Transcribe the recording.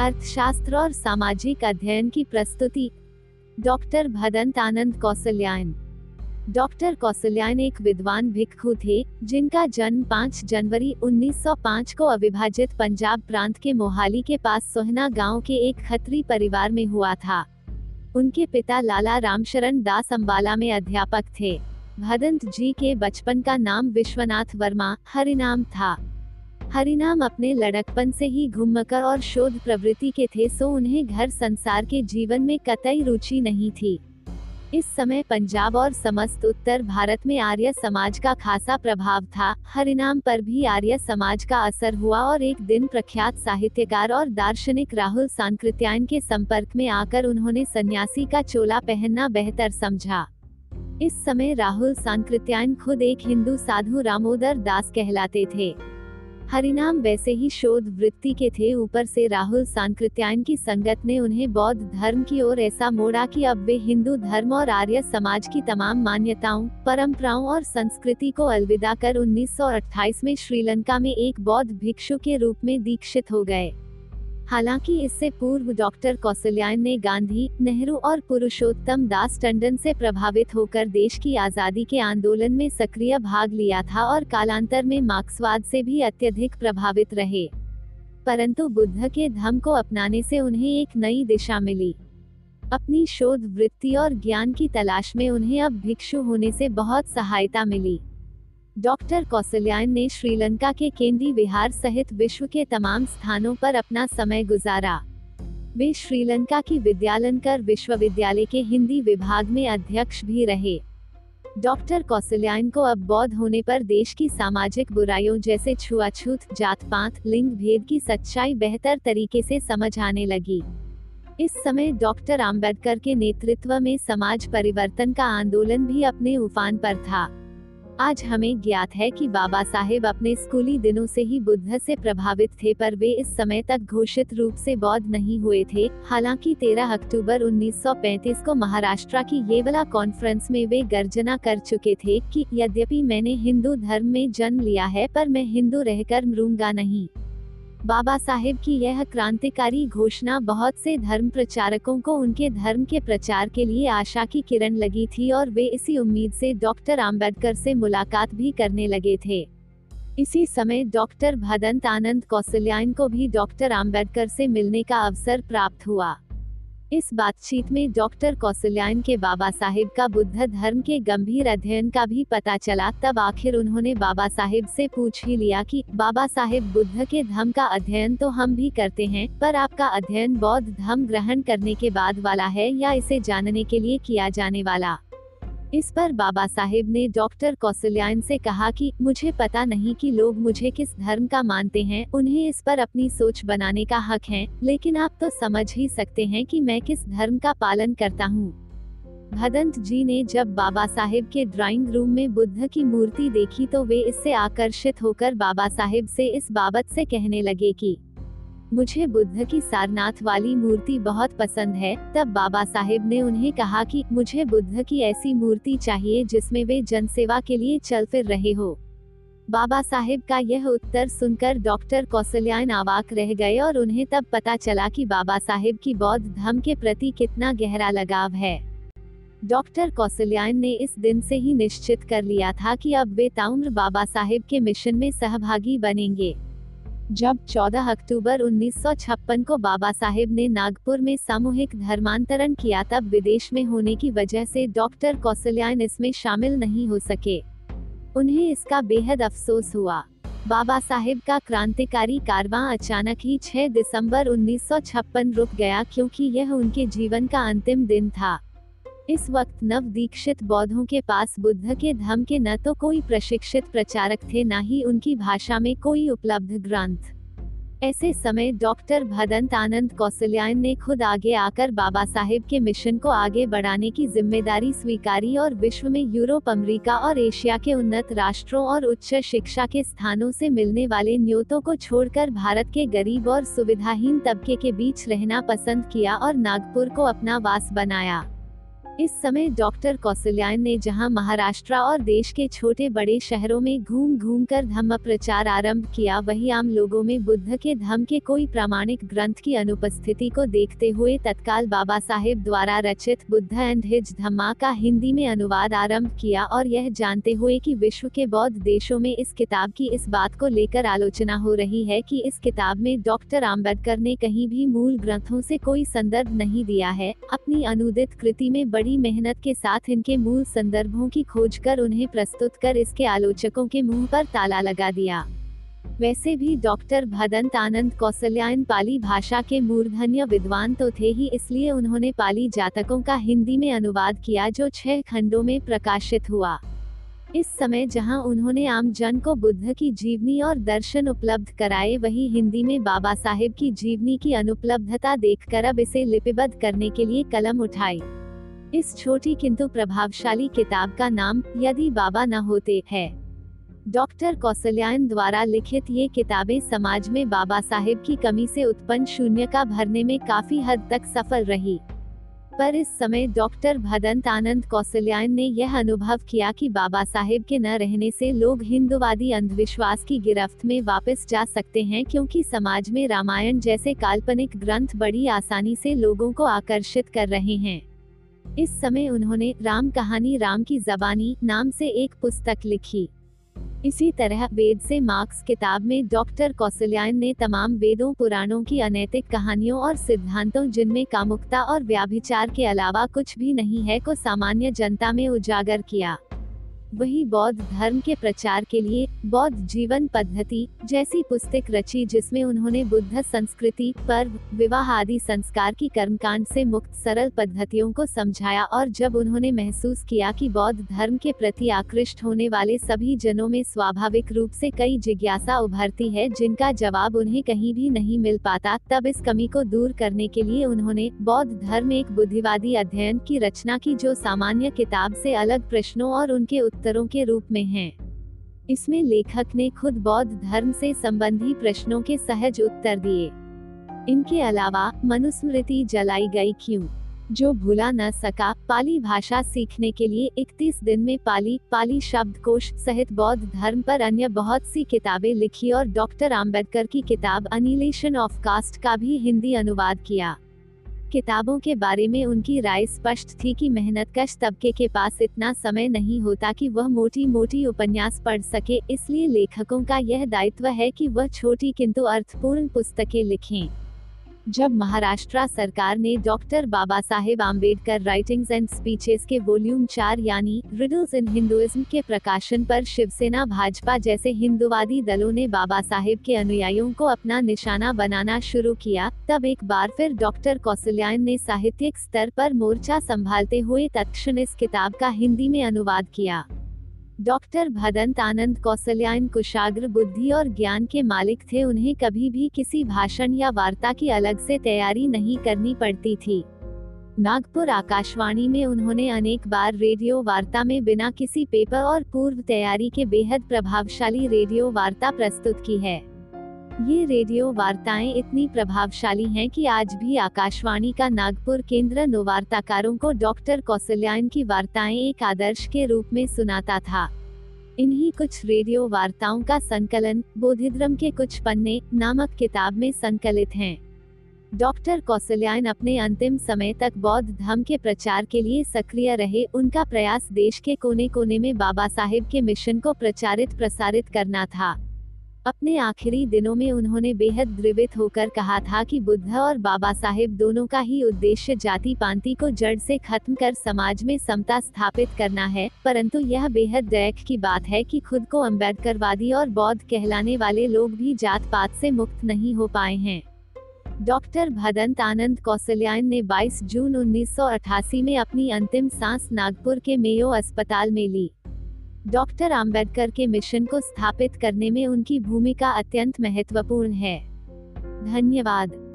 अर्थशास्त्र और सामाजिक अध्ययन की प्रस्तुति। डॉक्टर भदंत आनंद कौशल्यायन डॉक्टर कौशल्यायन एक विद्वान भिक्षु थे, जिनका जन्म 5 जनवरी 1905 को अविभाजित पंजाब प्रांत के मोहाली के पास सोहना गाँव के एक खत्री परिवार में हुआ था। उनके पिता लाला रामशरण दास अम्बाला में अध्यापक थे। भदंत जी के बचपन का नाम विश्वनाथ वर्मा हरिनाम था। हरिनाम अपने लड़कपन से ही घुमकर और शोध प्रवृत्ति के थे, सो उन्हें घर संसार के जीवन में कतई रुचि नहीं थी। इस समय पंजाब और समस्त उत्तर भारत में आर्य समाज का खासा प्रभाव था। हरिनाम पर भी आर्य समाज का असर हुआ और एक दिन प्रख्यात साहित्यकार और दार्शनिक राहुल सांकृत्यायन के संपर्क में आकर उन्होंने सन्यासी का चोला पहनना बेहतर समझा। इस समय राहुल सांकृत्यायन खुद एक हिंदू साधु रामोदर दास कहलाते थे। हरिनाम वैसे ही शोध वृत्ति के थे ऊपर से राहुल सांकृत्यायन की संगत ने उन्हें बौद्ध धर्म की ओर ऐसा मोड़ा कि अब वे हिंदू धर्म और आर्य समाज की तमाम मान्यताओं, परंपराओं और संस्कृति को अलविदा कर 1928 में श्रीलंका में एक बौद्ध भिक्षु के रूप में दीक्षित हो गए। हालाँकि इससे पूर्व डॉक्टर कौशल्यायन ने गांधी, नेहरू और पुरुषोत्तम दास टंडन से प्रभावित होकर देश की आज़ादी के आंदोलन में सक्रिय भाग लिया था और कालांतर में मार्क्सवाद से भी अत्यधिक प्रभावित रहे। परंतु बुद्ध के धम को अपनाने से उन्हें एक नई दिशा मिली। अपनी शोध वृत्ति और ज्ञान की तलाश में उन्हें अब भिक्षु होने से बहुत सहायता मिली। डॉक्टर कौशल्यायन ने श्रीलंका के केंद्रीय विहार सहित विश्व के तमाम स्थानों पर अपना समय गुजारा। वे श्रीलंका की विद्यालंकर विश्वविद्यालय के हिंदी विभाग में अध्यक्ष भी रहे। डॉक्टर कौशल्यायन को अब बौद्ध होने पर देश की सामाजिक बुराइयों जैसे छुआछूत जात पात लिंग भेद की सच्चाई बेहतर तरीके से समझ आने लगी। इस समय डॉक्टर आम्बेडकर के नेतृत्व में समाज परिवर्तन का आंदोलन भी अपने उफान पर था। आज हमें ज्ञात है कि बाबा साहेब अपने स्कूली दिनों से ही बुद्ध से प्रभावित थे, पर वे इस समय तक घोषित रूप से बौद्ध नहीं हुए थे। हालाँकि 13 अक्टूबर 1935 को महाराष्ट्र की येवला कॉन्फ्रेंस में वे गर्जना कर चुके थे कि यद्यपि मैंने हिंदू धर्म में जन्म लिया है, पर मैं हिंदू रहकर मरूँगा नहीं। बाबा साहेब की यह क्रांतिकारी घोषणा बहुत से धर्म प्रचारकों को उनके धर्म के प्रचार के लिए आशा की किरण लगी थी और वे इसी उम्मीद से डॉक्टर आम्बेडकर से मुलाकात भी करने लगे थे। इसी समय डॉक्टर भदंत आनंद कौशल्यान को भी डॉक्टर आम्बेडकर से मिलने का अवसर प्राप्त हुआ। इस बातचीत में डॉक्टर कौशल्यान के बाबा साहेब का बुद्ध धर्म के गंभीर अध्ययन का भी पता चला, तब आखिर उन्होंने बाबा साहेब से पूछ ही लिया कि, बाबा साहेब, बुद्ध के धर्म का अध्ययन तो हम भी करते हैं, पर आपका अध्ययन बौद्ध धर्म ग्रहण करने के बाद वाला है या इसे जानने के लिए किया जाने वाला? इस पर बाबा साहेब ने डॉक्टर कौशल्यायन से कहा कि, मुझे पता नहीं कि लोग मुझे किस धर्म का मानते हैं, उन्हें इस पर अपनी सोच बनाने का हक है, लेकिन आप तो समझ ही सकते हैं कि मैं किस धर्म का पालन करता हूँ। भदंत जी ने जब बाबा साहेब के ड्राइंग रूम में बुद्ध की मूर्ति देखी तो वे इससे आकर्षित होकर बाबा साहेब से इस बाबत से कहने लगे कि मुझे बुद्ध की सारनाथ वाली मूर्ति बहुत पसंद है, तब बाबा साहेब ने उन्हें कहा कि, मुझे बुद्ध की ऐसी मूर्ति चाहिए जिसमें वे जनसेवा के लिए चल फिर रहे हो. बाबा साहेब का यह उत्तर सुनकर डॉक्टर कौशल्यान आवाक रह गए और उन्हें तब पता चला कि बाबा साहेब की बौद्ध धर्म के प्रति कितना गहरा लगाव है। डॉक्टर कौशल्यान ने इस दिन से ही निश्चित कर लिया था कि अब वे ताउम्र बाबा साहेब के मिशन में सहभागी बनेंगे। जब 14 अक्टूबर 1956 को बाबा साहेब ने नागपुर में सामूहिक धर्मांतरण किया तब विदेश में होने की वजह से डॉक्टर कौशल्यायन इसमें शामिल नहीं हो सके। उन्हें इसका बेहद अफसोस हुआ। बाबा साहेब का क्रांतिकारी कारवां अचानक ही 6 दिसंबर 1956 रुक गया क्योंकि यह उनके जीवन का अंतिम दिन था। इस वक्त नव दीक्षित बौद्धों के पास बुद्ध के धर्म के न तो कोई प्रशिक्षित प्रचारक थे, न ही उनकी भाषा में कोई उपलब्ध ग्रंथ। ऐसे समय डॉक्टर भदंत आनंद कौशल्यायन ने खुद आगे आकर बाबा साहेब के मिशन को आगे बढ़ाने की ज़िम्मेदारी स्वीकारी और विश्व में यूरोप, अमेरिका और एशिया के उन्नत राष्ट्रों और उच्च शिक्षा के स्थानों से मिलने वाले न्योतों को छोड़कर भारत के गरीब और सुविधाहीन तबके के बीच रहना पसंद किया और नागपुर को अपना वास बनाया। इस समय डॉक्टर कौशल्यायन ने जहाँ महाराष्ट्र और देश के छोटे बड़े शहरों में घूम घूम कर धम्म प्रचार आरंभ किया, वहीं आम लोगों में बुद्ध के धम्म के कोई प्रामाणिक ग्रंथ की अनुपस्थिति को देखते हुए तत्काल बाबा साहेब द्वारा रचित बुद्ध एंड हिज धम्मा का हिंदी में अनुवाद आरंभ किया और यह जानते हुए कि विश्व के बौद्ध देशों में इस किताब की इस बात को लेकर आलोचना हो रही है कि इस किताब में डॉक्टर आम्बेडकर ने कहीं भी मूल ग्रंथों से कोई संदर्भ नहीं दिया है, अपनी अनुदित कृति में बड़ी बड़ी मेहनत के साथ इनके मूल संदर्भों की खोज कर उन्हें प्रस्तुत कर इसके आलोचकों के मुँह पर ताला लगा दिया। वैसे भी डॉक्टर भदंत आनंद कौशल्यायन पाली भाषा के मूर्धन्य विद्वान तो थे ही, इसलिए उन्होंने पाली जातकों का हिंदी में अनुवाद किया जो छह खंडों में प्रकाशित हुआ। इस समय जहाँ उन्होंने आम जन को बुद्ध की जीवनी और दर्शन उपलब्ध कराए, वही हिंदी में बाबा साहेब की जीवनी की अनुपलब्धता देखकर अब इसे लिपिबद्ध करने के लिए कलम उठाई। इस छोटी किंतु प्रभावशाली किताब का नाम यदि बाबा न होते है। डॉक्टर कौशल्यायन द्वारा लिखित ये किताबें समाज में बाबा साहेब की कमी से उत्पन्न शून्य का भरने में काफ़ी हद तक सफल रही। पर इस समय डॉक्टर भदंत आनंद कौशल्यायन ने यह अनुभव किया कि बाबा साहेब के न रहने से लोग हिंदुवादी अंधविश्वास की गिरफ्त में वापस जा सकते हैं क्योंकि समाज में रामायण जैसे काल्पनिक ग्रंथ बड़ी आसानी से लोगों को आकर्षित कर रहे हैं। इस समय उन्होंने राम कहानी राम की जबानी नाम से एक पुस्तक लिखी। इसी तरह वेद से मार्क्स किताब में डॉक्टर कौशल्यायन ने तमाम वेदों, पुराणों की अनैतिक कहानियों और सिद्धांतों जिनमें कामुकता और व्याभिचार के अलावा कुछ भी नहीं है को सामान्य जनता में उजागर किया। वही बौद्ध धर्म के प्रचार के लिए बौद्ध जीवन पद्धति जैसी पुस्तक रची जिसमें उन्होंने बुद्ध संस्कृति, पर्व, विवाह आदि संस्कार की कर्मकांड से मुक्त सरल पद्धतियों को समझाया और जब उन्होंने महसूस किया कि बौद्ध धर्म के प्रति आकृष्ट होने वाले सभी जनों में स्वाभाविक रूप से कई जिज्ञासा उभरती है जिनका जवाब उन्हें कहीं भी नहीं मिल पाता, तब इस कमी को दूर करने के लिए उन्होंने बौद्ध धर्म एक बुद्धिवादी अध्ययन की रचना की जो सामान्य किताब से अलग प्रश्नों और उनके उत्तरों के रूप में हैं। इसमें लेखक ने खुद बौद्ध धर्म से संबंधी प्रश्नों के सहज उत्तर दिए। इनके अलावा मनुस्मृति जलाई गई क्यों? जो भूला न सका पाली भाषा सीखने के लिए 31 दिन में पाली पाली शब्दकोश सहित बौद्ध धर्म पर अन्य बहुत सी किताबें लिखी और डॉक्टर आम्बेडकर की किताब अनिलेशन ऑफ़ कास्ट का भी हिंदी अनुवाद किया। किताबों के बारे में उनकी राय स्पष्ट थी कि मेहनत कश तबके के पास इतना समय नहीं होता कि वह मोटी मोटी उपन्यास पढ़ सके, इसलिए लेखकों का यह दायित्व है कि वह छोटी किंतु अर्थपूर्ण पुस्तकें लिखें। जब महाराष्ट्र सरकार ने doctor Baba Saheb Ambedkar writings and speeches के वॉल्यूम चार यानी रिडल्स इन हिंदुइज्म के प्रकाशन पर शिवसेना, भाजपा जैसे हिंदुवादी दलों ने बाबा साहेब के अनुयायियों को अपना निशाना बनाना शुरू किया, तब एक बार फिर डॉक्टर कौशल्यायन ने साहित्यिक स्तर पर मोर्चा संभालते हुए तत्क्षण इस किताब का हिंदी में अनुवाद किया। डॉक्टर भदंत आनंद कौशल्यान कुशाग्र बुद्धि और ज्ञान के मालिक थे। उन्हें कभी भी किसी भाषण या वार्ता की अलग से तैयारी नहीं करनी पड़ती थी। नागपुर आकाशवाणी में उन्होंने अनेक बार रेडियो वार्ता में बिना किसी पेपर और पूर्व तैयारी के बेहद प्रभावशाली रेडियो वार्ता प्रस्तुत की है। ये रेडियो वार्ताएँ इतनी प्रभावशाली हैं कि आज भी आकाशवाणी का नागपुर केंद्र नोवार्ताकारों को डॉक्टर कौशल्यायन की वार्ताएँ एक आदर्श के रूप में सुनाता था इन्हीं कुछ रेडियो वार्ताओं का संकलन बोधिद्रम के कुछ पन्ने नामक किताब में संकलित हैं। डॉक्टर कौशल्यायन अपने अंतिम समय तक बौद्ध धर्म के प्रचार के लिए सक्रिय रहे उनका प्रयास देश के कोने कोने में बाबा साहेब के मिशन को प्रचारित प्रसारित करना था अपने आखिरी दिनों में उन्होंने बेहद द्रवित होकर कहा था कि बुद्ध और बाबा साहेब दोनों का ही उद्देश्य जाति पांति को जड़ से खत्म कर समाज में समता स्थापित करना है, परंतु यह बेहद दैक की बात है कि खुद को अम्बेडकरवादी और बौद्ध कहलाने वाले लोग भी जात पात से मुक्त नहीं हो पाए हैं। डॉक्टर भदंत आनंद कौशल्यायन ने 22 जून 1988 में अपनी अंतिम सांस नागपुर के मेयो अस्पताल में ली। डॉक्टर आम्बेडकर के मिशन को स्थापित करने में उनकी भूमिका अत्यंत महत्वपूर्ण है। धन्यवाद।